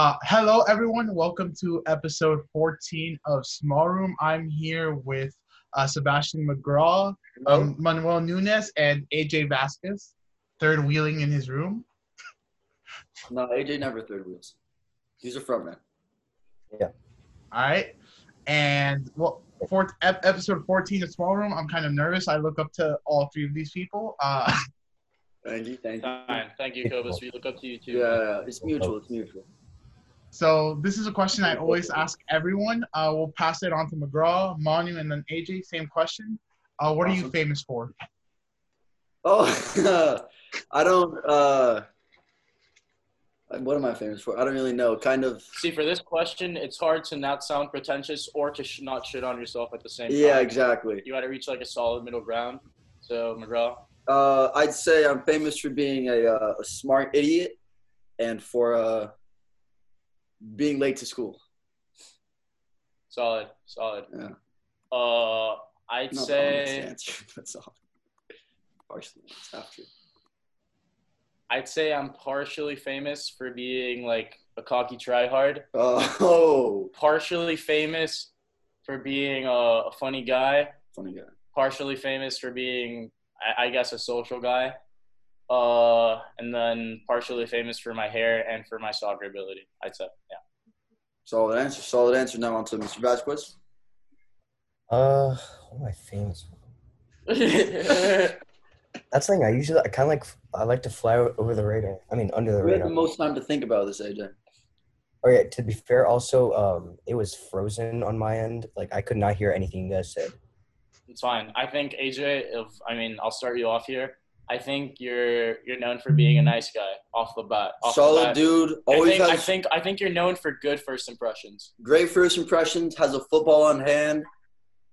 Uh, hello, everyone. Welcome to episode 14 of Small Room. I'm here with uh, Sebastian McGraw, um, Manuel Nunes, and AJ Vasquez, third wheeling in his room. No, AJ never third wheels. He's a front man. All right. And well, fourth, ep- episode 14 of Small Room. I'm kind of nervous. I look up to all three of these people. Uh, Thank you. Thank you. Fine. Thank you, Cobus. We look up to you too. Yeah, it's mutual. It's mutual. So this is a question I always ask everyone. Uh, we'll pass it on to McGraw, Manu, and then AJ. Same question. Uh, what are you famous for? Oh, I don't. uh What am I famous for? I don't really know. Kind of. See, for this question, it's hard to not sound pretentious or to sh- not shit on yourself at the same time. Yeah, exactly. You got to reach like a solid middle ground. So, McGraw. Uh, I'd say I'm famous for being a, uh, a smart idiot and for uh, being late to school. Solid, solid. Yeah. Uh, I'd Not say answer. That's all. Partially, it's true. I'd say I'm partially famous for being like a cocky tryhard. Oh, Partially famous for being a, a funny guy. funny guy. partially famous for being, I, I guess, a social guy, uh, and then partially famous for my hair and for my soccer ability. I'd say, yeah. Solid answer. Solid answer. Now on to Mr. Vasquez. Uh, what am I famous for? That's the thing. I usually I kind of like I like to fly over the radar. I mean, under the We had radar. the most time to think about this, AJ. Oh yeah. To be fair, also, um, it was frozen on my end. Like I could not hear anything you guys said. it's fine. I think AJ. If I mean, I'll start you off here. I think you're you're known for being a nice guy off the bat. Off the Solid bat. dude. I think, has I think I think you're known for good first impressions. great first impressions. Has a football on hand,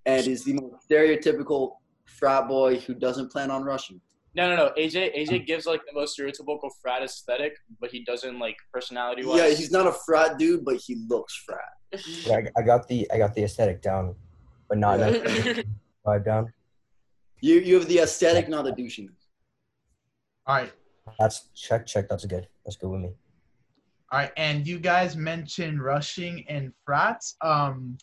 and is the most stereotypical frat boy who doesn't plan on rushing. No, no, no. AJ AJ gives like the most stereotypical frat aesthetic, but he doesn't like personality wise. Yeah, he's not a frat dude, but he looks frat. But I, I got the I got the aesthetic down, but not Yeah. vibe down. You you have the aesthetic, not the douching. All right. That's check check. That's good. That's good with me. All right, and you guys mentioned rushing and frats. Um,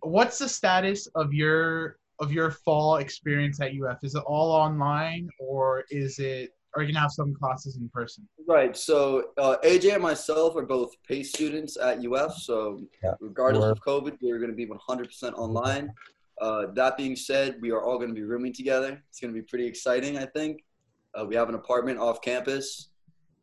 what's the status of your of your fall experience at UF? Is it all online, or is it? Are you gonna have some classes in person? Right. So uh, AJ and myself are both PACE students at UF. So Yeah. regardless We're- of COVID, we're going to be 100% online. Uh, that being said, we are all going to be rooming together. It's going to be pretty exciting, I think. Uh, we have an apartment off campus,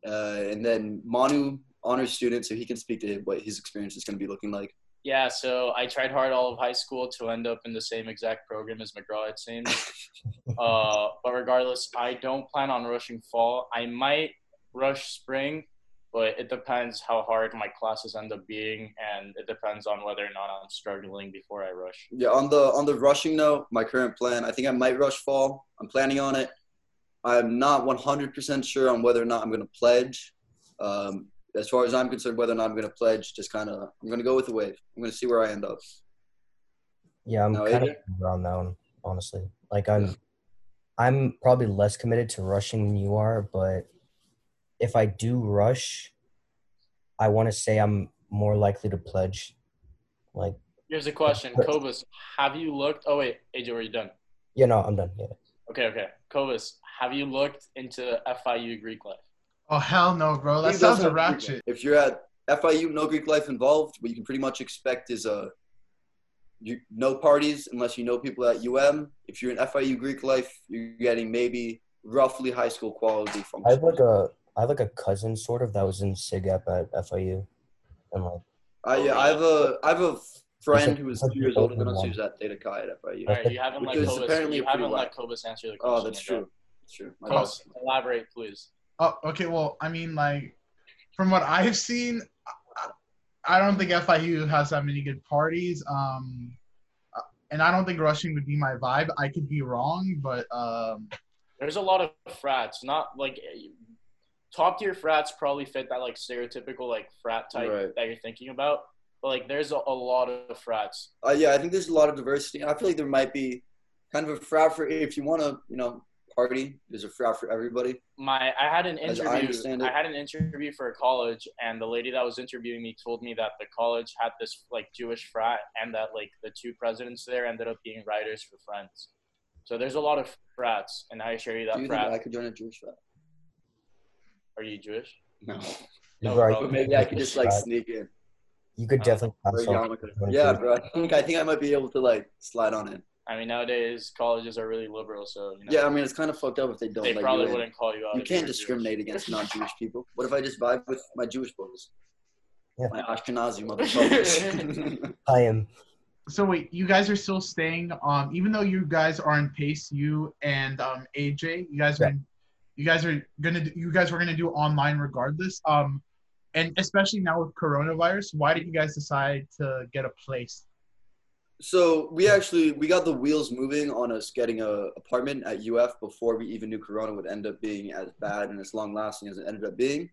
uh, and then Manu honors student, so he can speak to what his experience is going to be looking like. Yeah, so I tried hard all of high school to end up in the same exact program as McGraw, it seems. uh, but regardless, I don't plan on rushing fall. I might rush spring, but it depends how hard my classes end up being, and it depends on whether or not I'm struggling before I rush. Yeah, on the on the rushing note, my current plan, I think I might rush fall. I'm planning on it. I'm not 100% sure on whether or not I'm going to pledge. Um, as far as I'm concerned, whether or not I'm going to pledge, just kind of, I'm going to go with the wave. I'm going to see where I end up. Yeah, I'm No, kind AJ? of around that one, honestly. Like I'm, I'm probably less committed to rushing than you are, but if I do rush, I want to say I'm more likely to pledge. Like, Here's a question, But- Cobus. Have you looked? Oh wait, AJ, were you done? yeah, no, I'm done. Yeah. Okay, okay. Cobus, have you looked into FIU Greek life? Oh hell no, bro! That He sounds a ratchet. If you're at FIU, no Greek life involved, what you can pretty much expect is a you, no parties unless you know people at UM. If you're in FIU Greek life, you're getting maybe roughly high school quality from I have like a, I have like a cousin sort of that was in SigEp at FIU, and like, I, yeah, I have a I have a friend who is two years older than us who's at Theta Chi at FIU. All right, you haven't let is Cobus. apparently You pretty haven't let whack. Cobus answer the question. Oh, that's true. That's true. My Cobus, elaborate, please. Oh, okay. Well, I mean, like, from what I've seen, I- I don't think FIU has that many good parties. Um, uh, and I don't think rushing would be my vibe. I could be wrong, but um, There's a lot of frats, not like top tier frats probably fit that like stereotypical like frat type Right. that you're thinking about. But like, there's a, a lot of frats. Uh, yeah, I think there's a lot of diversity. I feel like there might be kind of a frat for if you want to, you know, party. There's a frat for everybody. my I had an As I interview. understand I, had an interview for a college, and the lady that was interviewing me told me that the college had this like Jewish frat, and that like the two presidents there ended up being writers for Friends. So there's a lot of frats, and I assure you that Do you frat. think I could join a Jewish frat? Are you Jewish? No. No, Right. But maybe I could just like sneak in. You could Uh, definitely Or pass on. Yeah, bro. I think I think I might be able to like slide on it. I mean, nowadays colleges are really liberal, so you know, Yeah, I mean it's kind of fucked up if they don't they let probably you wouldn't call you out. You can't were Jewish. discriminate against non-Jewish people. What if I just vibe with my Jewish boys? Yeah. My Ashkenazi motherfuckers. I am. So wait, you guys are still staying. Um, even though you guys are in pace, you and um AJ, you guys are, you guys are gonna, you guys were gonna do online regardless. Um, and especially now with coronavirus, why did you guys decide to get a place? so we actually we got the wheels moving on us getting a apartment at UF before we even knew Corona would end up being as bad and as long lasting as it ended up being.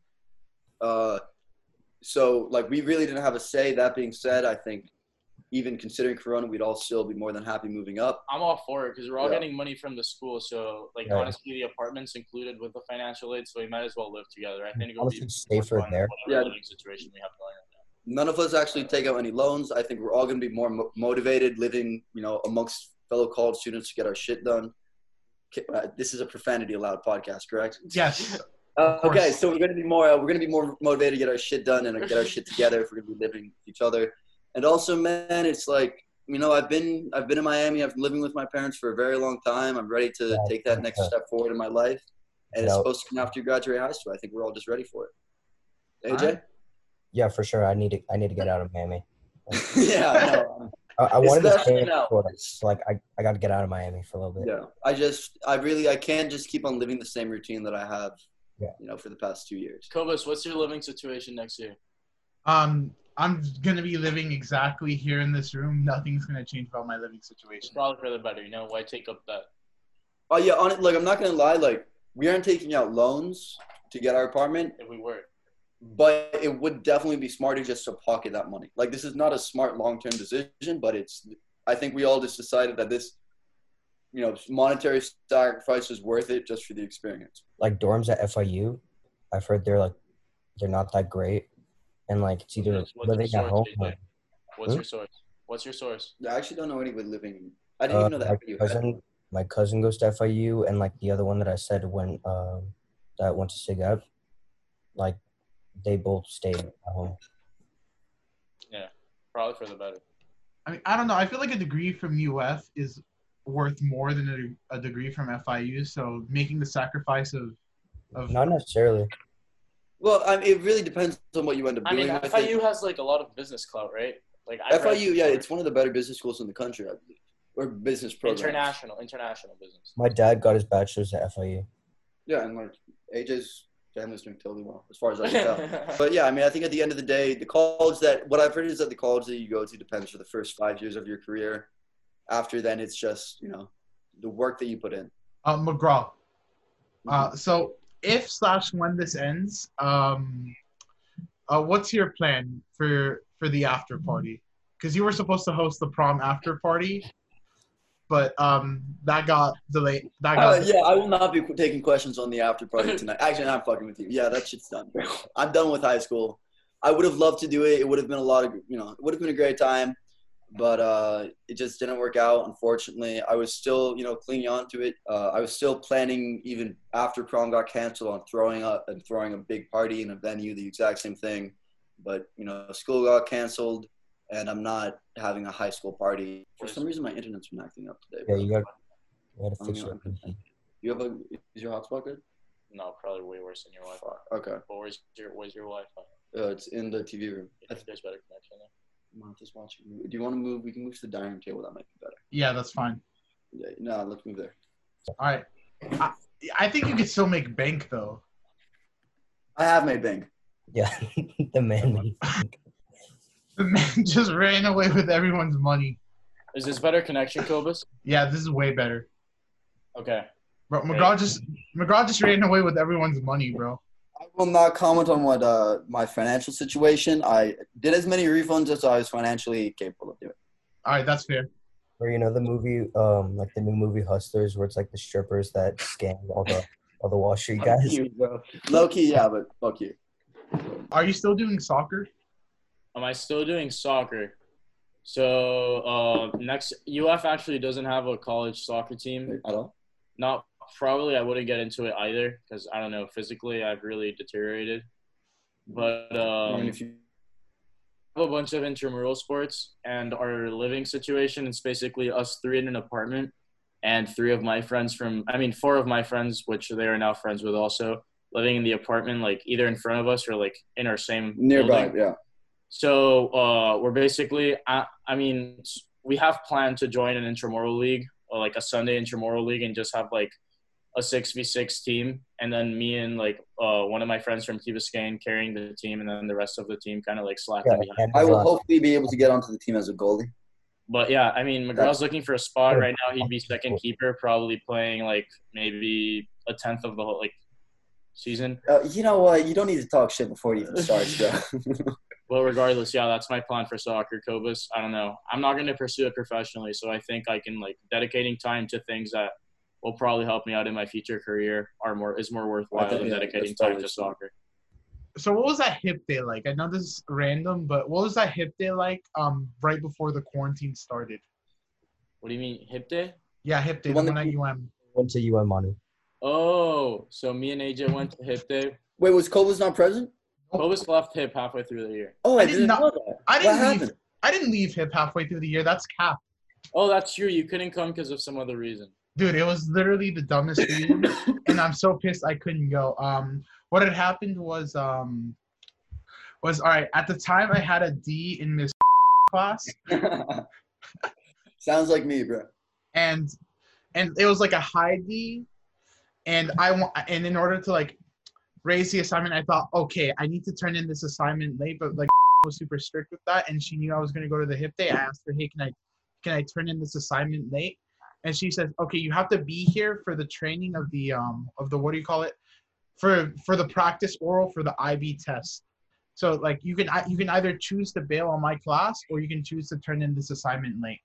Uh, so like we really didn't have a say. That being said, I think even considering Corona, we'd all still be more than happy moving up. I'm all for it because we're all Yeah. getting money from the school. So, like, Right. honestly, the apartment's included with the financial aid, so we might as well live together. I think it would be safer fun there. Yeah. living situation we have going right now. none of us actually take out any loans. I think we're all going to be more mo- motivated living, you know, amongst fellow college students to get our shit done. K- uh, This is a profanity allowed podcast, correct? Yes. Uh, okay, so we're going to be more. Uh, we're going to be more motivated to get our shit done and get our shit together if we're going to be living with each other. And also, man, it's like you know, I've been I've been in Miami. I've been living with my parents for a very long time. I'm ready to Yeah, take that next step forward in my life, and it's supposed to come after you graduate high school. I think we're all just ready for it. AJ? Alright. Yeah, for sure. I need to. I need to get out of Miami. yeah, no, I, I wanted to Especially stay in. Florida. Like I, I got to get out of Miami for a little bit. Yeah, I just, I really, I can't just keep on living the same routine that I have, Yeah. you know, for the past two years. Cobus, what's your living situation next year? Um, I'm gonna be living exactly here in this room. Nothing's gonna change about my living It's situation. probably for the better. You know, why take up that? Oh yeah, on it, like I'm not gonna lie, like we aren't taking out loans to get our apartment, If we were, but it would definitely be smarter just to pocket that money. Like this is not a smart long-term decision, but it's. I think we all just decided that this, you know, monetary sacrifice is worth it just for the experience. Like dorms at FIU, I've heard they're like, they're not that great, and like it's either What's- what's living at home. Or, what's Hmm? your source? What's your source? I actually don't know anybody living. I didn't uh, even know that. my cousin, my cousin goes to FIU, and like the other one that I said when um that went to SigEp, like they both stayed at home. Yeah, probably for the better. I mean, I don't know. I feel like a degree from UF is worth more than a, a degree from FIU. So making the sacrifice of, of Not necessarily. Well, I mean, it really depends on what you end up I doing. mean, with it. FIU has like a lot of business clout, right? Like I read FIU, yeah, it's one of the better business schools in the country, I believe, or business programs. international, international business. My dad got his bachelor's at FIU. Yeah, and like AJ's family's doing totally well, as far as I can tell. But yeah, I mean, I think at the end of the day, the college that what I've heard is that the college that you go to depends for the first five years of your career. After then, it's just you know the work that you put in. uh, McGraw. Uh, so if slash when this ends, um, uh, what's your plan for for the after party? Because you were supposed to host the prom after party, but um, that got delayed. That got Uh, yeah, I will not be taking questions on the after party tonight. Actually, I'm fucking with you. Yeah, that shit's done. I'm done with high school. I would have loved to do it. It would have been a lot of, you know, it would have been a great time, but uh, it just didn't work out. Unfortunately, I was still, you know, clinging on to it. Uh, I was still planning even after prom got canceled on throwing up and throwing a big party in a venue, the exact same thing. But you know, school got canceled, and I'm not having a high school party. For some reason, my internet's been acting up today. Yeah, you got. You got to fix gonna- your You have a is your hotspot good? No, probably way worse than your Wi-Fi. Okay. But where's your where's your Wi-Fi? Uh, it's in the TV room. I think there's better connection there. I'm watching. Do you want to move? We can move to the dining room table. That might be better. yeah, that's fine. Yeah. No, let's move there. All right. I, I think you could still make bank though. I have made bank. Yeah, the man. The man just ran away with everyone's money. Is this better connection, Cobus? Yeah, this is way better. Okay. Bro, McGraw just McGraw just ran away with everyone's money, bro. I will not comment on what uh, my financial situation. I did as many refunds as I was financially capable of doing. All right, that's fair. Or you know the movie, um, like the new movie Hustlers, where it's like the strippers that scam all the all the Wall Street guys. You, bro. Low key, yeah, but fuck you. Are you still doing soccer? Am I still doing soccer? So uh, next, UF actually doesn't have a college soccer team. At all? Not probably. I wouldn't get into it either because I don't know. Physically, I've really deteriorated. But I um, mean, if you have a bunch of intramural sports, and our living situation is basically us three in an apartment, and three of my friends from, I mean, four of my friends, which they are now friends with, also living in the apartment, like either in front of us or like in our same nearby, building. yeah. So uh, we're basically, I, I mean, we have planned to join an intramural league, or like a Sunday intramural league, and just have like a six v six team, and then me and like uh, one of my friends from Key Biscayne carrying the team, and then the rest of the team kind of like slacking Yeah, behind. and, I will hopefully be able to get onto the team as a goalie. But yeah, I mean, McGraw's looking for a spot right now. He'd be second keeper, probably playing like maybe a tenth of the whole like season. Uh, you know what? You don't need to talk shit before it even starts, bro. Well, regardless, yeah, that's my plan for soccer, Cobus. I don't know. I'm not going to pursue it professionally, so I think I can like dedicating time to things that will probably help me out in my future career are more is more worthwhile think, than yeah, dedicating time totally to smart. soccer. So what was that hip day like? I know this is random, but what was that hip day like? Um, right before the quarantine started. What do you mean hip day? Yeah, hip day. The The one one at UM. went to UM Manu. Oh, so me and AJ went to hip day. Wait, was Cobus not present? Cobus left hip halfway through the year. Oh, I, I did didn't not- know that. I didn't what leave. happened? I didn't leave hip halfway through the year. That's cap. Oh, that's true. You couldn't come because of some other reason. Dude, it was literally the dumbest reason, and I'm so pissed I couldn't go. Um, what had happened was um, was all right. At the time, I had a D in Miss class, Sounds like me, bro. and and it was like a high D, and I want and in order to like raise the assignment, I thought, okay, I need to turn in this assignment late, but like was super strict with that, and she knew I was gonna go to the hip day. I asked her, hey, can I can I turn in this assignment late? And she says, okay, you have to be here for the training of the um of the what do you call it for for the practice oral for the IB test. So like you can you can either choose to bail on my class or you can choose to turn in this assignment late.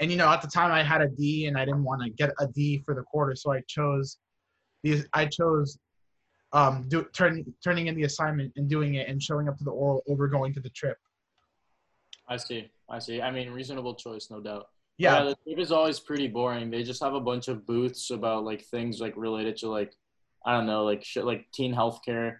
And you know at the time I had a D and I didn't want to get a D for the quarter, so I chose these I chose um do turn turning in the assignment and doing it and showing up to the oral over going to the trip. I see. I see. I mean, reasonable choice, no doubt. Yeah, the trip is always pretty boring. They just have a bunch of booths about like things like related to like I don't know, like shit like teen healthcare,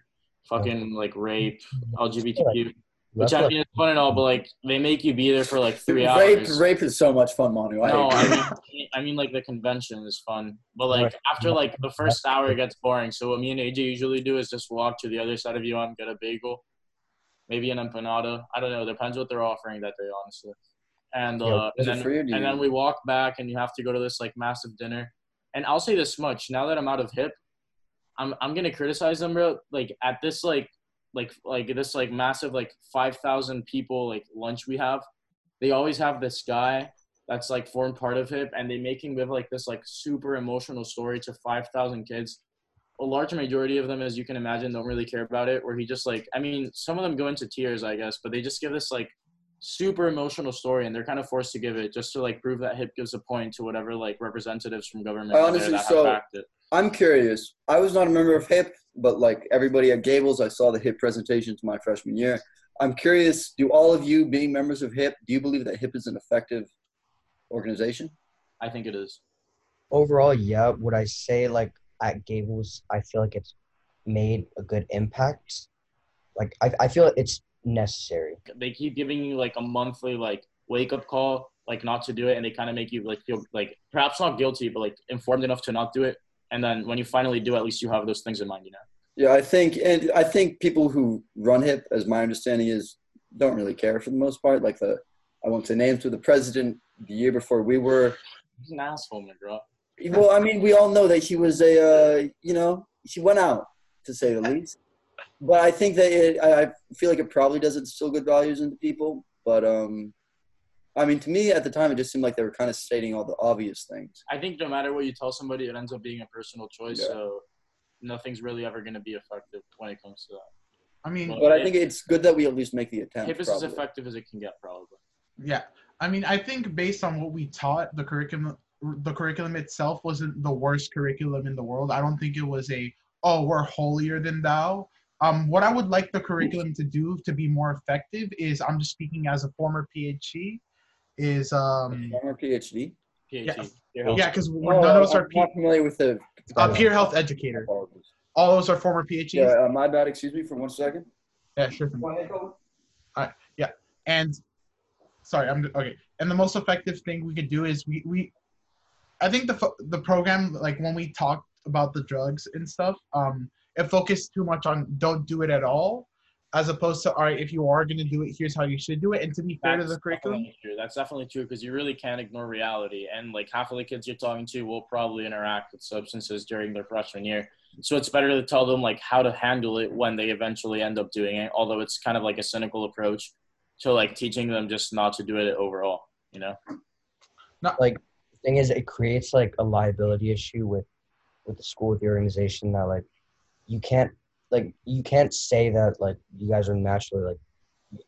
fucking like rape, mm-hmm. LGBTQ. Which That's I what- mean, it's fun and all, but like they make you be there for like three rape, hours. rape is so much fun, Manu. I No, I mean, I mean like the convention is fun, but like Right. after like the first hour it gets boring. So what me and AJ usually do is just walk to the other side of you and get a bagel, maybe an empanada. I don't know. Depends what they're offering that day, honestly. And uh, and then and then we walk back, and you have to go to this like massive dinner. And I'll say this much: now that I'm out of hip, I'm I'm gonna criticize them, bro. Like at this like like like this like massive like five thousand people like lunch we have, they always have this guy that's like formed part of hip and they make him live like this like super emotional story to 5000 kids a large majority of them as you can imagine don't really care about it where he just like i mean some of them go into tears i guess but they just give this like super emotional story and they're kind of forced to give it just to like prove that hip gives a point to whatever like representatives from government I are there honestly that have so- backed it. I'm curious. I was not a member of HIP, but like everybody at Gables, I saw the HIP presentations my freshman year. I'm curious, do all of you being members of HIP, do you believe that HIP is an effective organization? i think it is overall, yeah. Would I say like at Gables, I feel like it's made a good impact. Like I, I feel it's necessary. they keep giving you like a monthly like wake up call like not to do it and they kind of make you like feel like perhaps not guilty but like informed enough to not do it and then when you finally do at least you have those things in mind you know Yeah, I think, and I think people who run HIP, as my understanding is, don't really care for the most part. Like the, I won't say names, but the president the year before we were. he's an asshole McGraw. Well, I mean, we all know that he was a, uh, you know, he went out to say the least. But I think that it, I, I feel like it probably does instill good values into people. But um, I mean, to me at the time, it just seemed like they were kind of stating all the obvious things. i think no matter what you tell somebody it ends up being a personal choice Yeah. so nothing's really ever going to be effective when it comes to that I mean, Well, But I Yeah. think it's good that we at least make the attempt. hip is as effective as it can get probably yeah. I mean, I think based on what we taught, the curriculum the curriculum itself wasn't the worst curriculum in the world. I don't think it was a oh we're holier than thou. Um, what I would like the curriculum to do to be more effective is I'm just speaking as a former PhD, is um Former PhD. PhD. Yeah. yeah because Oh, none of us are I'm P- not familiar with the. uh, peer health educator. Apologies. All those are former PhDs. Yeah, uh, my bad. Excuse me for one second. Yeah, sure. thing. All right. Yeah, and sorry, I'm okay. And the most effective thing we could do is we we, I think the the program like when we talked about the drugs and stuff, um, it focused too much on don't do it at all, as opposed to all right, if you are gonna do it, here's how you should do it. And to be fair to the curriculum, true. That's definitely true because you really can't ignore reality. And like half of the kids you're talking to will probably interact with substances during their freshman year. So it's better to tell them like how to handle it when they eventually end up doing it. Although it's kind of like a cynical approach to like teaching them just not to do it overall. You know. Not like the thing is it creates like a liability issue with with the school with the organization that like you can't like you can't say that like you guys are naturally like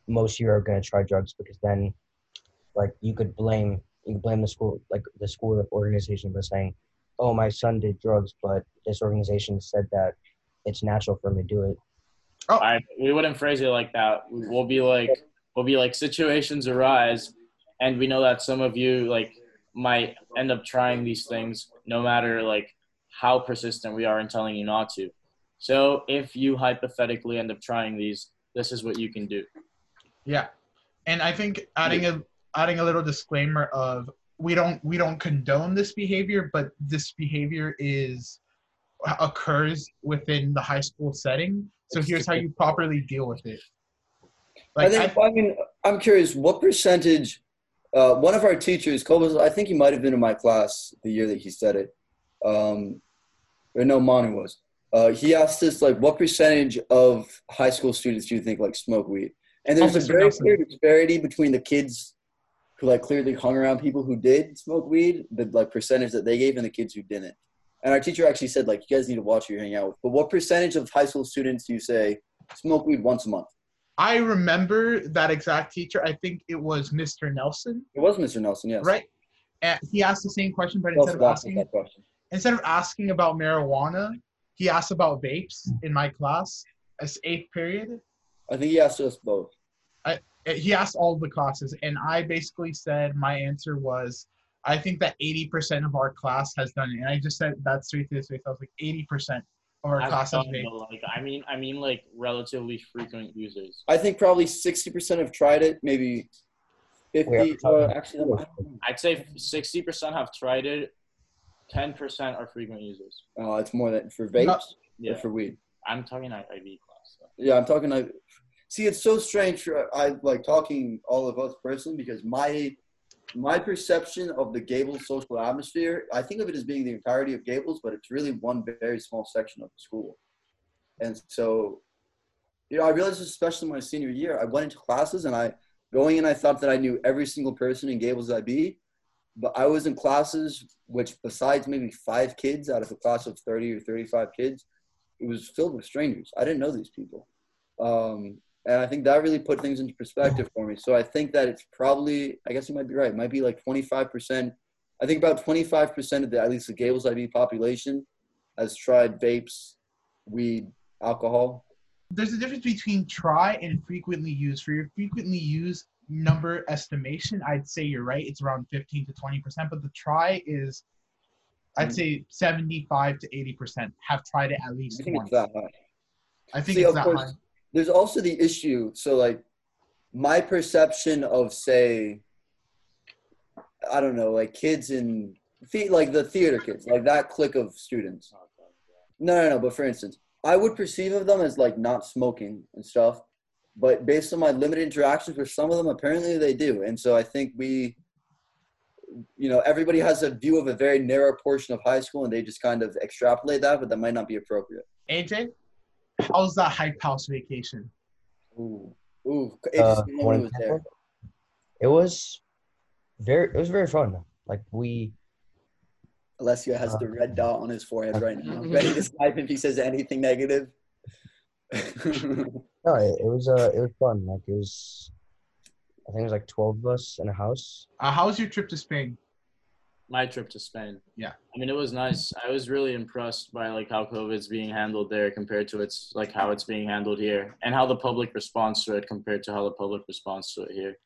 most of you are going to try drugs because then like you could blame you could blame the school like the school organization for saying oh my son did drugs but this organization said that it's natural for him to do it oh. I we wouldn't phrase it like that. We'll be like we'll be like situations arise, and we know that some of you like might end up trying these things no matter like how persistent we are in telling you not to. So if you hypothetically end up trying these, this is what you can do. yeah. And I think adding a adding a little disclaimer of we don't we don't condone this behavior, but this behavior is occurs within the high school setting. So here's how you properly deal with it. I think. I, mean, I'm curious. What percentage? Uh, one of our teachers, Cobus, I think he might have been in my class the year that he said it. Um, or no, Manu was. Uh, he asked us like, what percentage of high school students do you think like smoke weed? And there's Oh, a very Nelson. clear disparity between the kids who like clearly hung around people who did smoke weed, the like percentage that they gave, and the kids who didn't. And our teacher actually said like, you guys need to watch who you hang out with. But what percentage of high school students do you say smoke weed once a month? I remember that exact teacher. I think it was Mr. Nelson, It was Mr. Nelson, yes. right? And he asked the same question, but instead of asking instead of asking about marijuana, he asked about vapes in my class as eighth period. I think he asked us both. Uh, He asked all the classes, and I basically said my answer was I think that 80% of our class has done it. And I just said that straight to his face. I was like 80% of our I've class has done, vaped. like I mean I mean like relatively frequent users. I think probably sixty percent have tried it. Maybe fifty. Wait, uh, actually, I don't know. I'd say sixty percent have tried it, ten percent are frequent users. Oh, it's more than for vapes Yeah, or for weed. I'm talking I- IB class. So. Yeah, I'm talking like. See, it's so strange. For, I like talking all of us personally because my my perception of the Gables social atmosphere, I think of it as being the entirety of Gables, but it's really one very small section of the school. And so, you know, I realized this especially my senior year. I went into classes and I going in, I thought that I knew every single person in Gables IB, but I was in classes which, besides maybe five kids out of a class of thirty or thirty-five kids, it was filled with strangers. I didn't know these people. Um, and I think that really put things into perspective for me. So I think that it's probably, I guess you might be right, might be like 25%. I think about 25% of the, at least the Gables IB population has tried vapes, weed, alcohol. There's a difference between try and frequently used. For your frequently used number estimation, I'd say you're right. It's around 15 to 20%, but the try is, I'd Mhm. say 75 to 80% have tried it at least I think once. it's that high. I think See, it's that course, high. there's also the issue. So, like, my perception of, say, I don't know, like kids in, the- like the theater kids, like that clique of students. No, no, no. But for instance, I would perceive of them as like not smoking and stuff. But based on my limited interactions with some of them, apparently they do. And so I think we, you know, everybody has a view of a very narrow portion of high school and they just kind of extrapolate that, but that might not be appropriate. AJ, how's that hype house vacation? Ooh. Ooh. It's Uh, no one one was there. it was very it was very fun like we Alessio has the red dot on his forehead right now. Ready to snipe if he says anything negative. no it, it was uh it was fun like it was I think it was like twelve of us in a house. Uh, how was your trip to Spain? My trip to Spain. Yeah. I mean, it was nice. I was really impressed by like how COVID's being handled there compared to its like how it's being handled here, and how the public responds to it compared to how the public responds to it here.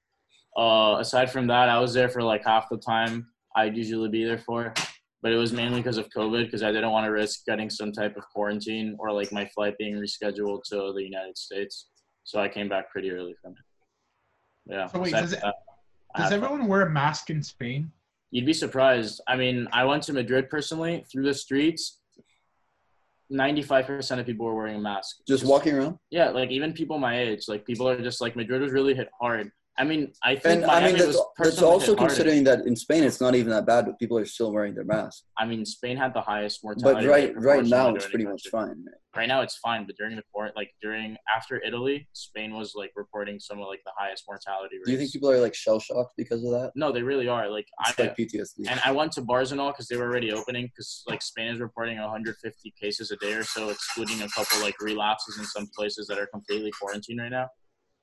Uh, aside from that, I was there for like half the time I'd usually be there for, but it was mainly because of COVID because I didn't want to risk getting some type of quarantine or like my flight being rescheduled to the United States. So I came back pretty early from it. Yeah. So wait, does from it- I Does had fun. everyone wear a mask in Spain? You'd be surprised. I mean, I went to Madrid personally. Through the streets, ninety-five percent of people were wearing a mask. Just walking around. Yeah, like even people my age, like people are just like Madrid was really hit hard. I mean, I think And I mean, that's, that's also considering that in Spain it's not even that bad, but people are still wearing their masks. I mean, Spain had the highest But mortality. rate right, right now it's pretty much fine. man. Right now it's fine, but during the court, like during after Italy, Spain was like reporting some of like the highest mortality rates. Do you think people are like shell shocked because of that? No, they really are. Like I, It's like PTSD. And I went to bars and all because they were already opening because like Spain is reporting 150 cases a day or so, excluding a couple like relapses in some places that are completely quarantined right now.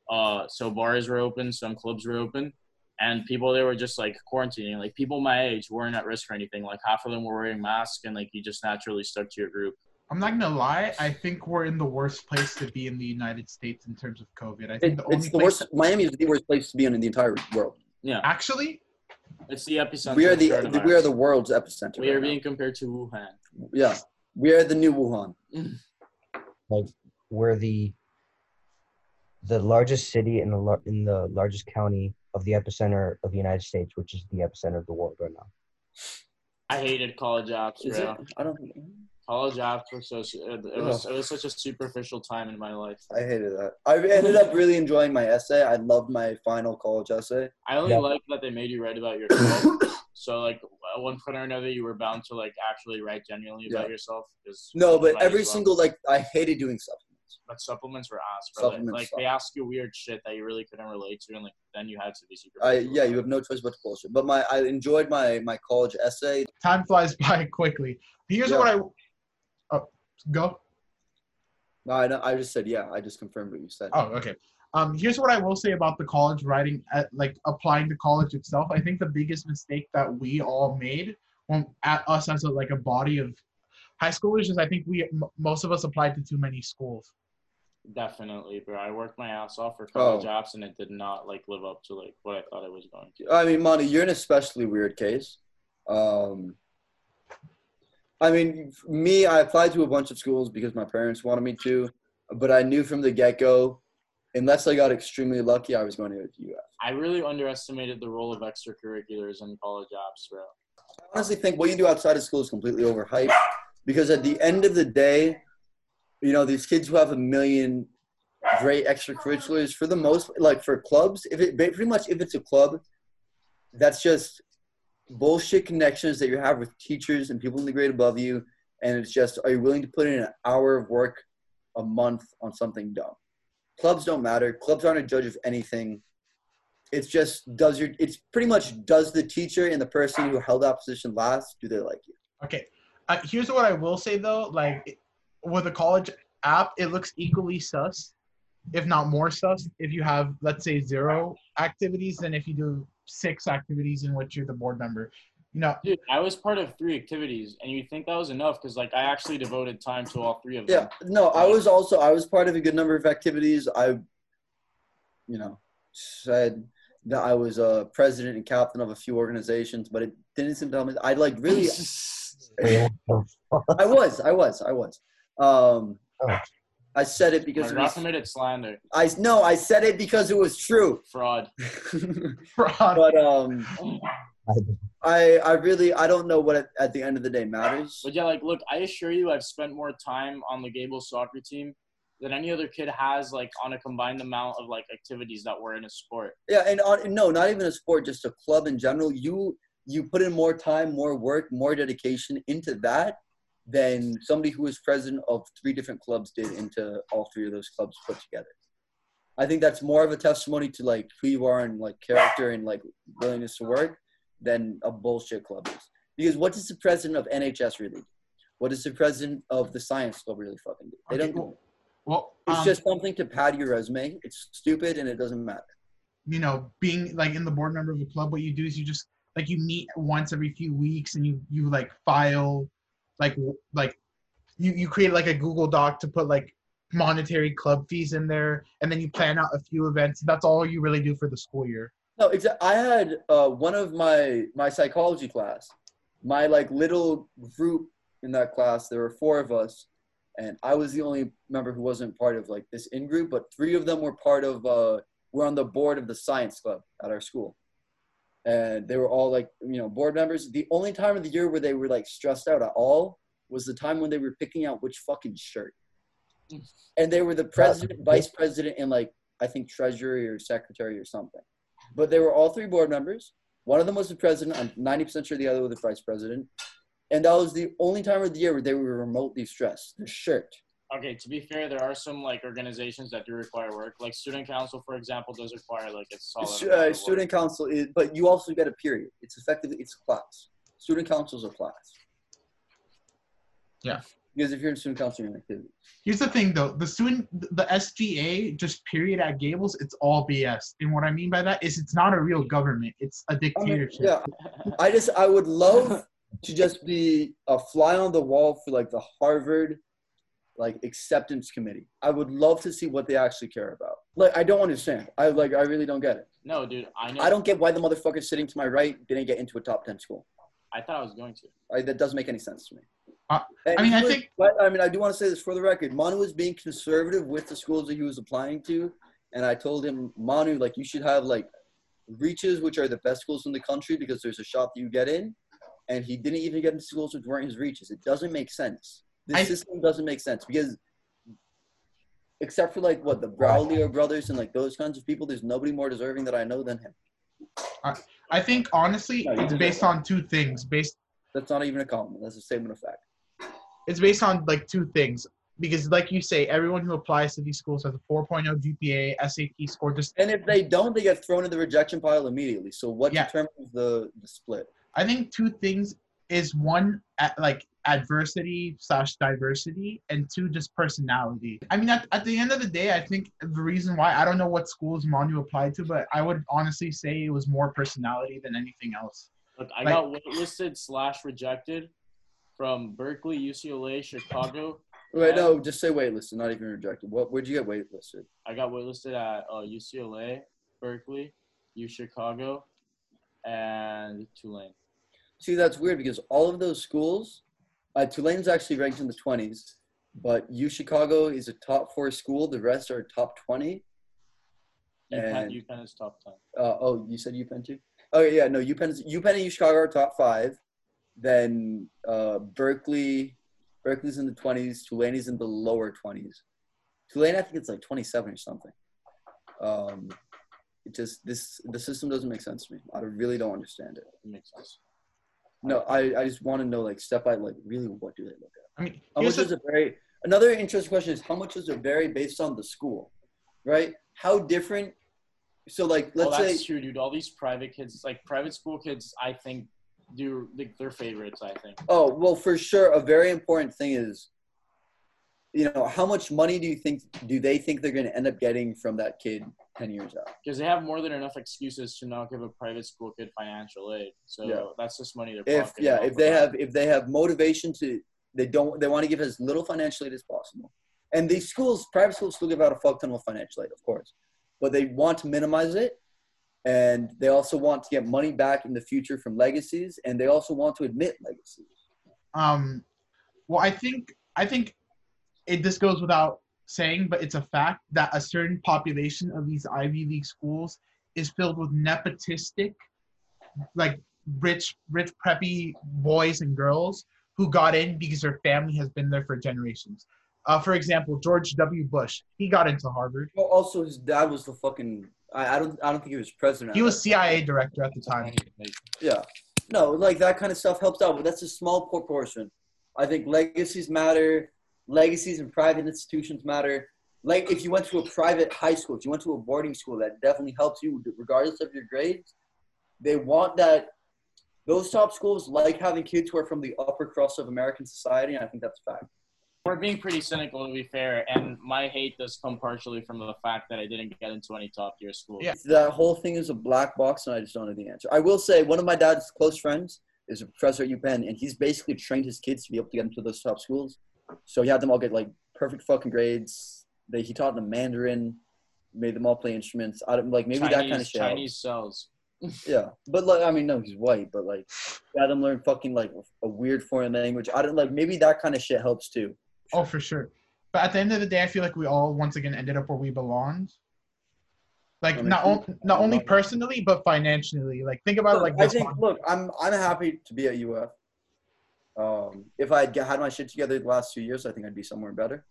Uh, so bars were open, some clubs were open, and people they were just like quarantining. Like people my age weren't at risk for anything. Like half of them were wearing masks, and like you just naturally stuck to your group. I'm not gonna lie. I think we're in the worst place to be in the United States in terms of COVID. I think It, the only it's the place worst. Miami is the worst place to be in the entire world. Yeah, Actually, it's the epicenter. We are of the we are the world's epicenter. we are right now. being compared to Wuhan. yeah. We are the new Wuhan. Like we're the the largest city in the lar- in the largest county of the epicenter of the United States, which is the epicenter of the world right now. I hated college apps, Is it? I don't. Think college apps were so it it was it was such a superficial time in my life. I hated that. I ended up really enjoying my essay. I loved my final college essay. I only Yeah. like that they made you write about yourself. so like at one point or another, you were bound to like actually write genuinely about Yeah. yourself. 'cause No, but every well. single like I hated doing supplements. But supplements were asked. Bro. Like, Supplements like suck. they ask you weird shit that you really couldn't relate to, and like then you had to be super. I yeah, you have no choice but to bullshit. But my I enjoyed my my college essay. time flies by quickly. Here's Yeah. what I. Oh, go. No, I don't- I just said yeah. I just confirmed what you said. Oh, okay. Um, here's what I will say about the college writing, at, like applying to college itself. I think the biggest mistake that we all made, when, at us as a, like a body of high schoolers, is just I think we m- most of us applied to too many schools. Definitely, bro. I worked my ass off for college Oh. apps, and it did not like live up to like what I thought it was going to. I mean, Monty, you're an especially weird case. Um, I mean, me, I applied to a bunch of schools because my parents wanted me to, but I knew from the get go, unless I got extremely lucky, I was going to go to UF. I really underestimated the role of extracurriculars in college apps, bro. I honestly think what you do outside of school is completely overhyped because at the end of the day, you know, these kids who have a million great extracurriculars, for the most, like for clubs, if it pretty much if it's a club, that's just bullshit connections that you have with teachers and people in the grade above you, and it's just are you willing to put in an hour of work a month on something dumb? Clubs don't matter. Clubs aren't a judge of anything. It's just does your it's pretty much does the teacher and the person who held that position last do they like you? Okay. Uh, here's what I will say though, like with a college app, it looks equally sus, if not more sus, if you have let's say zero activities than if you do six activities in which you're the board member. You know, Dude, I was part of three activities, and you'd think that was enough because like I actually devoted time to all three of them. Yeah, no, I was also I was part of a good number of activities. I, you know, said that I was a president and captain of a few organizations, but it didn't seem to tell me. I like really, Wait, what the I was, I was, I was. Um, Oh. I said it because it was, committed slander, I no, I said it because it was true. fraud. fraud. but um. I I really I don't know what at, at the end of the day matters. But yeah, like, look, I assure you, I've spent more time on the Gable soccer team than any other kid has, like, on a combined amount of like activities that were in a sport. Yeah, and on, no, not even a sport, just a club in general. You you put in more time, more work, more dedication into that than somebody who was president of three different clubs did into all three of those clubs put together. I think that's more of a testimony to like who you are and like character and like willingness to work than a bullshit club is. Because what does the president of NHS really do? What does the president of the science club really fucking do? They Okay, don't. do well, well It's um, just something to pad your resume. It's stupid and it doesn't matter. you know, being like in the board member of a club, what you do is you just like you meet once every few weeks and you you like file like like you you create like a Google Doc to put like monetary club fees in there and then you plan out a few events. That's all you really do for the school year. No, exactly. I had uh, one of my my psychology class, my like little group in that class. There were four of us, and I was the only member who wasn't part of like this in group. But three of them were part of. Uh, we're on the board of the science club at our school, and they were all like you know board members. The only time of the year where they were like stressed out at all was the time when they were picking out which fucking shirt, and they were the president, vice president, and like I think treasury or secretary or something. But they were all three board members. One of them was the president. I'm 90% sure the other was the vice president. And that was the only time of the year where they were remotely stressed. The shirt. Okay, to be fair, there are some like organizations that do require work. Like student council, for example, does require like a solid. Uh, of work. student council is, but you also get a period. It's effectively it's a class. Student council is a class. Yeah. Because if you're in student council, you're in activity. Here's the thing though, the student the SGA just period at Gables, it's all BS. And what I mean by that is it's not a real government. It's a I mean, dictatorship. yeah, I just I would love to just be a fly on the wall for like the Harvard like acceptance committee. I would love to see what they actually care about. Like I don't understand. I like I really don't get it. No, dude, I know. I don't get why the motherfucker sitting to my right didn't get into a top ten school. I thought I was going to. I, that doesn't make any sense to me. Uh, I mean, I was- think- but I mean, I do want to say this for the record. Manu was being conservative with the schools that he was applying to, and I told him, Manu, like you should have like reaches, which are the best schools in the country, because there's a shot that you get in. And he didn't even get into schools which weren't his reaches. It doesn't make sense. The I- system doesn't make sense because, except for like what the Braulio brothers and like those kinds of people, there's nobody more deserving that I know than him. I think honestly, No, it's based on two things. Based That's not even a compliment. That's a statement of fact. it's based on like two things. Because like you say, everyone who applies to these schools has a 4.0 GPA, SAT score. Just And if they don't, they get thrown in the rejection pile immediately. So what Yeah. determines the, the split? I think two things is one at like adversity slash diversity and two just personality. I mean at, at the end of the day, I think the reason why I don't know what schools Manu applied to, but I would honestly say it was more personality than anything else. Look, I Like- got waitlisted slash rejected from Berkeley, UCLA, Chicago. Wait, no, just say waitlisted, not even rejected. What? Where'd you get waitlisted? I got waitlisted at uh, UCLA, Berkeley, U Chicago, and Tulane. See, that's weird because all of those schools, uh, Tulane's actually ranked in the twenties, but U Chicago is a top four school. The rest are top twenty. UPenn, And- UPenn is top ten. Uh, oh, you said UPenn too? Oh yeah, no, UPenn's UPenn and U Chicago are top five. Then uh, Berkeley, Berkeley's in the twenties. Tulane is in the lower twenties. Tulane, I think it's like twenty-seven or something. Um, it just this the system doesn't make sense to me. I really don't understand it. It makes sense. No, I, I just want to know like step by like really what do they look at? I mean, How much does it vary? Another interesting question is how much does it vary based on the school, right? How different? So like oh, let's well, that's say true, dude. All these private kids, like private school kids, I think do like their favorites. I think. Oh, well, for sure. A very important thing is, you know, how much money do you think do they think they're going to end up getting from that kid ten years out? because they have more than enough excuses to not give a private school kid financial aid. So Yeah. that's just money they're If yeah, if they have if they have motivation to, they don't they want to give as little financial aid as possible. And these schools, private schools, still give out a fuck ton of financial aid, of course, but they want to minimize it. And they also want to get money back in the future from legacies, and they also want to admit legacies. um, well, I think I think it this goes without saying, but it's a fact that a certain population of these Ivy League schools is filled with nepotistic, like rich, rich preppy boys and girls who got in because their family has been there for generations. Uh, for example, George W. Bush, he got into Harvard. Well, also his dad was the fucking. I, I don't. I don't think he was president. He was CIA director at the time. Yeah. No, like that kind of stuff helps out, but that's a small proportion. I think legacies matter. Legacies in private institutions matter. Like if you went to a private high school, if you went to a boarding school, that definitely helps you regardless of your grades. They want that. Those top schools like having kids who are from the upper crust of American society, and I think that's a fact. we're being pretty cynical to be fair, and my hate does come partially from the fact that I didn't get into any top tier schools. Yeah. That whole thing is a black box, and I just don't know the answer. I will say one of my dad's close friends is a professor at UPenn, and he's basically trained his kids to be able to get into those top schools. So he had them all get like perfect fucking grades. They, he taught them Mandarin, made them all play instruments. I don't like maybe Chinese, that kind of shit. Chinese cells. Yeah, but like I mean, no, he's white, but like had them learn fucking like a weird foreign language. I don't like maybe that kind of shit helps too. Oh, for sure. But at the end of the day, I feel like we all once again ended up where we belonged. Like I mean, not on, not only personally but financially. Like think about it like I think one. look, I'm I'm happy to be at UF. Um, if I had had my shit together the last two years, I think I'd be somewhere better.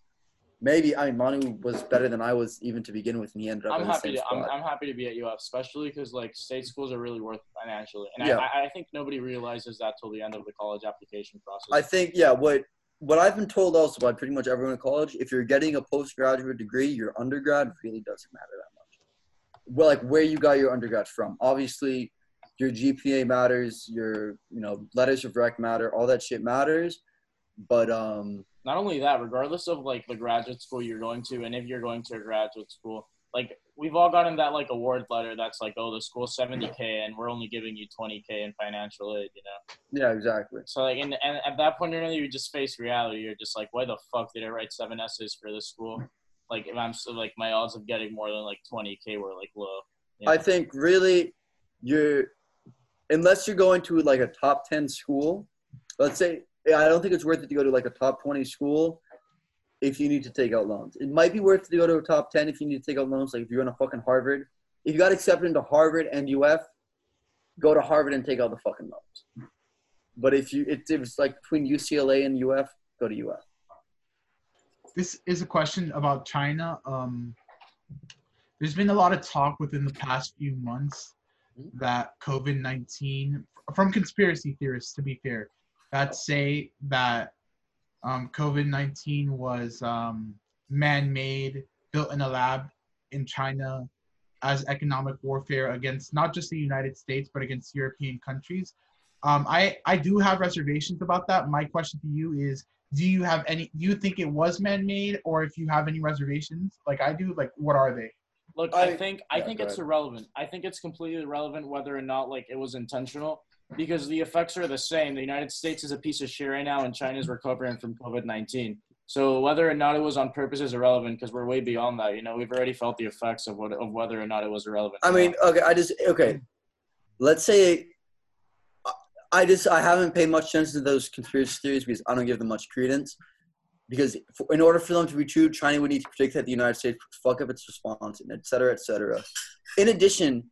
Maybe I mean Manu was better than I was even to begin with, and he ended up I'm happy. To, I'm. I'm happy to be at UF, especially because like state schools are really worth financially, and Yeah. I, I think nobody realizes that till the end of the college application process. I think yeah, what what I've been told also by pretty much everyone in college, if you're getting a postgraduate degree, your undergrad really doesn't matter that much. Well, like where you got your undergrad from. Obviously, your GPA matters, your you know letters of rec matter, all that shit matters. But um, Not only that, regardless of like the graduate school you're going to, and if you're going to a graduate school, like we've all gotten that like award letter that's like, oh, the school's 70k, and we're only giving you 20k in financial aid, you know. yeah, exactly. So like, and, and at that point, really, you just face reality. You're just like, why the fuck did I write seven essays for this school? Like, if I'm so like, my odds of getting more than like 20k were like low. you I think really you're unless you're going to like a top 10 school let's say i don't think it's worth it to go to like a top 20 school if you need to take out loans. It might be worth it to go to a top 10 if you need to take out loans like if you're in a fucking harvard. If you got accepted into harvard and uf go to harvard and take out the fucking loans. But if you it's, it's like between ucla and uf go to uf this is a question about China. Um, there's been a lot of talk within the past few months that COVID 19, from conspiracy theorists, to be fair, that say that um, COVID 19 was um, man made, built in a lab in China as economic warfare against not just the United States, but against European countries. Um, I, I do have reservations about that. My question to you is do you have any do you think it was man-made or if you have any reservations like i do like what are they Look, I, I- think I yeah, think it's ahead. irrelevant. I think it's completely irrelevant whether or not like it was intentional because the effects are the same. The United States is a piece of shit right now, and China's recovering from COVID nineteen. So whether or not it was on purpose is irrelevant because we're way beyond that. You know, we've already felt the effects of what of whether or not it was irrelevant. I mean, okay, I just okay. Let's say I- I just I haven't paid much attention to those conspiracy theories because I don't give them much credence. Because for, in order for them to be true, China would need to predict that the United States would fuck up its response, and et cetera, et cetera. In addition,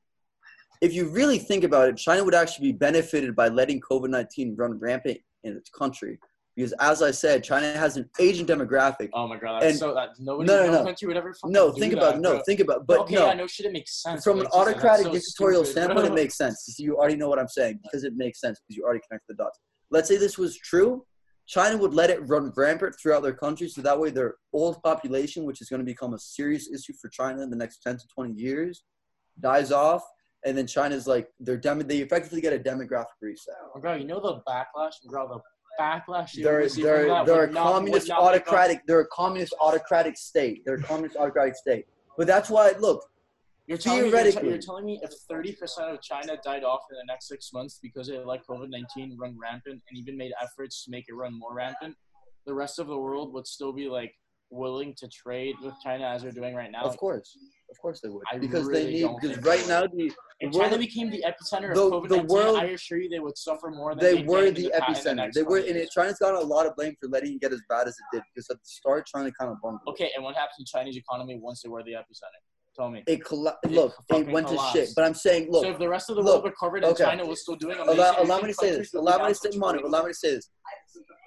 if you really think about it, China would actually be benefited by letting COVID nineteen run rampant in its country. Because as I said, China has an aging demographic. oh my god, and- so that nobody No, no, no, no. country would ever fucking No, think that, about no, bro. think about but okay, no. I know shit. It makes sense from an that autocratic so dictatorial stupid, standpoint, it makes sense. You already know what I'm saying because it makes sense because you already connect the dots. Let's say this was true. China would let it run rampant throughout their country, so that way their old population, which is going to become a serious issue for China in the next 10 to 20 years, dies off, and then China's like they're dem- they effectively get a demographic reset. Oh, bro, you know the backlash, bro. The backlash. They're they're they're a not- communist autocratic they're a communist autocratic state. They're a communist autocratic state. But that's why look, You're telling, me, you're, telling me if 30% of China died off in the next six months because it let COVID 19 run rampant and even made efforts to make it run more rampant, the rest of the world would still be like willing to trade with China as they're doing right now? of course, of course they would I because really they need because right now the If world- China became the epicenter the- of COVID 19, world- I assure you they would suffer more than they they, were the the epicenter. next They were, 20 and it. China's got a lot of blame for letting it get as bad as it did because at the start, China kind of bungled. Okay, and what happened to Chinese economy once they were the epicenter? Tell me. It colla- look, it went to shit. But I'm saying, look, so if the rest of the look, world recovered and okay. China was still doing amazing, allow, allow me to say this. Allow me to say, Manu, allow me to say this.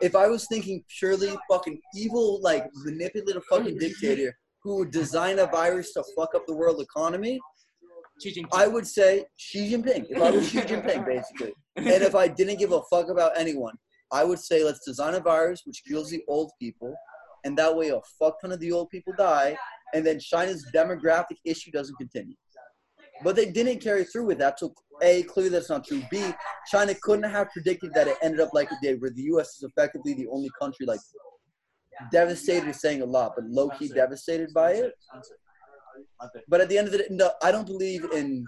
If I was thinking purely fucking evil, like manipulative fucking dictator who would design a virus to fuck up the world economy. I would say Xi Jinping. If I was Xi Jinping, basically. And if I didn't give a fuck about anyone, I would say let's design a virus which kills the old people, and that way a fuck ton of the old people die, and then China's demographic issue doesn't continue. But they didn't carry through with that. So A, clearly that's not true. B, China couldn't have predicted that it ended up like it did, where the US is effectively the only country like devastated is saying a lot, but low key devastated by it. But at the end of the day, no, I don't believe in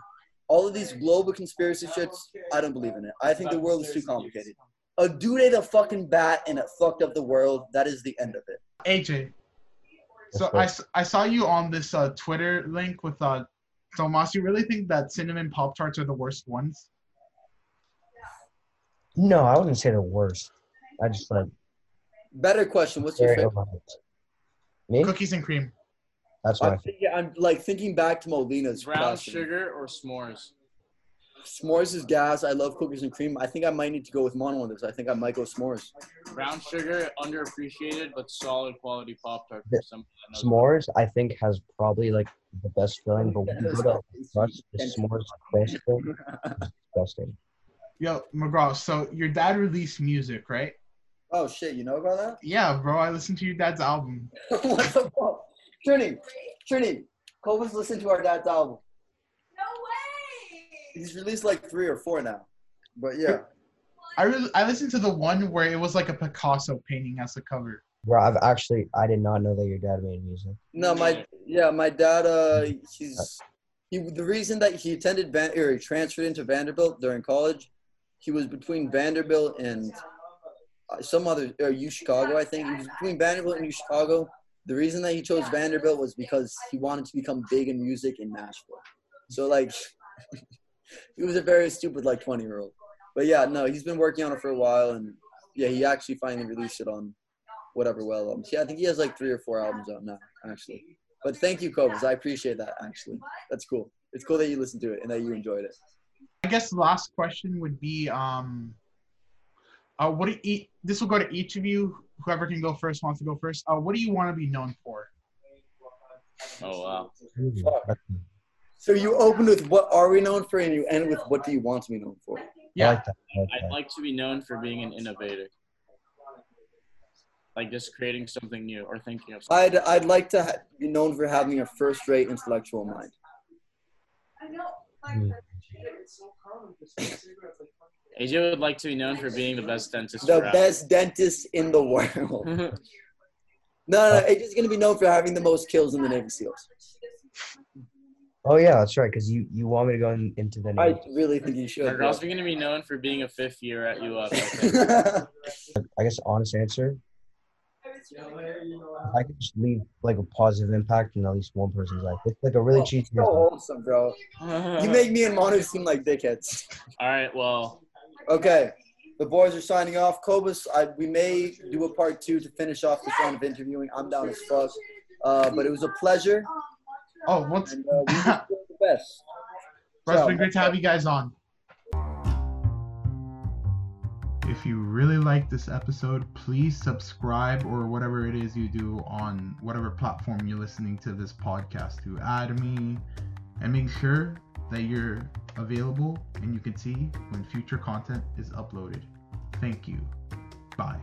all of these global conspiracy shits. I don't believe in it. I think the world is too complicated. A dude ate a fucking bat and it fucked up the world. That is the end of it. AJ, so That's I, right. s- I saw you on this uh, Twitter link with uh, Tomas. You really think that cinnamon pop tarts are the worst ones? No, I wouldn't say the worst. I just like Better question. What's your favorite? Me? Cookies and cream. That's my I'm, thinking, I'm like thinking back to Molina's. Brown classic. sugar or s'mores? S'mores is gas. I love cookies and cream. I think I might need to go with Manu on this. I think I might go s'mores. Brown sugar, underappreciated but solid quality Pop Tart for somebody s'mores. I think has probably like the best feeling, but when you go to crust, the s'mores crust thing, is disgusting. Yo, McGraw, so your dad released music, right? Oh shit! You know about that? Yeah, bro. I listened to your dad's album. what the fuck? Trini, Trini, Cobus listened to our dad's album. No way! He's released like three or four now. But yeah. I re- I listened to the one where it was like a Picasso painting as the cover. Bro, I've actually I did not know that your dad made music. No, my yeah, my dad. Uh, he's he. The reason that he attended Van or he transferred into Vanderbilt during college, he was between Vanderbilt and uh, some other or U Chicago. I think he was between Vanderbilt and U Chicago. The reason that he chose Vanderbilt was because he wanted to become big in music in Nashville. So like, he was a very stupid like twenty year old. But yeah, no, he's been working on it for a while, and yeah, he actually finally released it on whatever well albums. Yeah, I think he has like three or four albums out now, actually. But thank you, Cobus. I appreciate that. Actually, that's cool. It's cool that you listened to it and that you enjoyed it. I guess the last question would be, um, uh, what do eat? This will go to each of you. Whoever can go first wants to go first. Uh, what do you want to be known for? Oh wow. Ooh, that's- So you open with what are we known for, and you end with what do you want to be known for? I Yeah, like that. I like I'd like to be known for being an innovator. Like just creating something new or thinking of something. I'd I'd like to ha- be known for having a first-rate intellectual mind. I know. Hmm. AJ would like to be known for being the best dentist The around. best dentist in the world. No, no, no, AJ's gonna be known for having the most kills in the Navy SEALs. Oh yeah, that's right. Because you you want me to go in, into the I really think you should. We're bro. also going to be known for being a fifth year at UF. I. I guess honest answer. If I could just leave like a positive impact in at least one person's life. It's like a really cheesy. so wholesome, bro. You make me and Manu seem like dickheads. All right. Well, Okay, the boys are signing off. Cobus, I, we may do a part two to finish off this round of interviewing. I'm down as fuck. Uh, but it was a pleasure, Oh, once. and uh, we the best. Bro, it's So- been great to have you guys on. If you really like this episode, please subscribe or whatever it is you do on whatever platform you're listening to this podcast to. Add me and make sure that you're available and you can see when future content is uploaded. Thank you. Bye.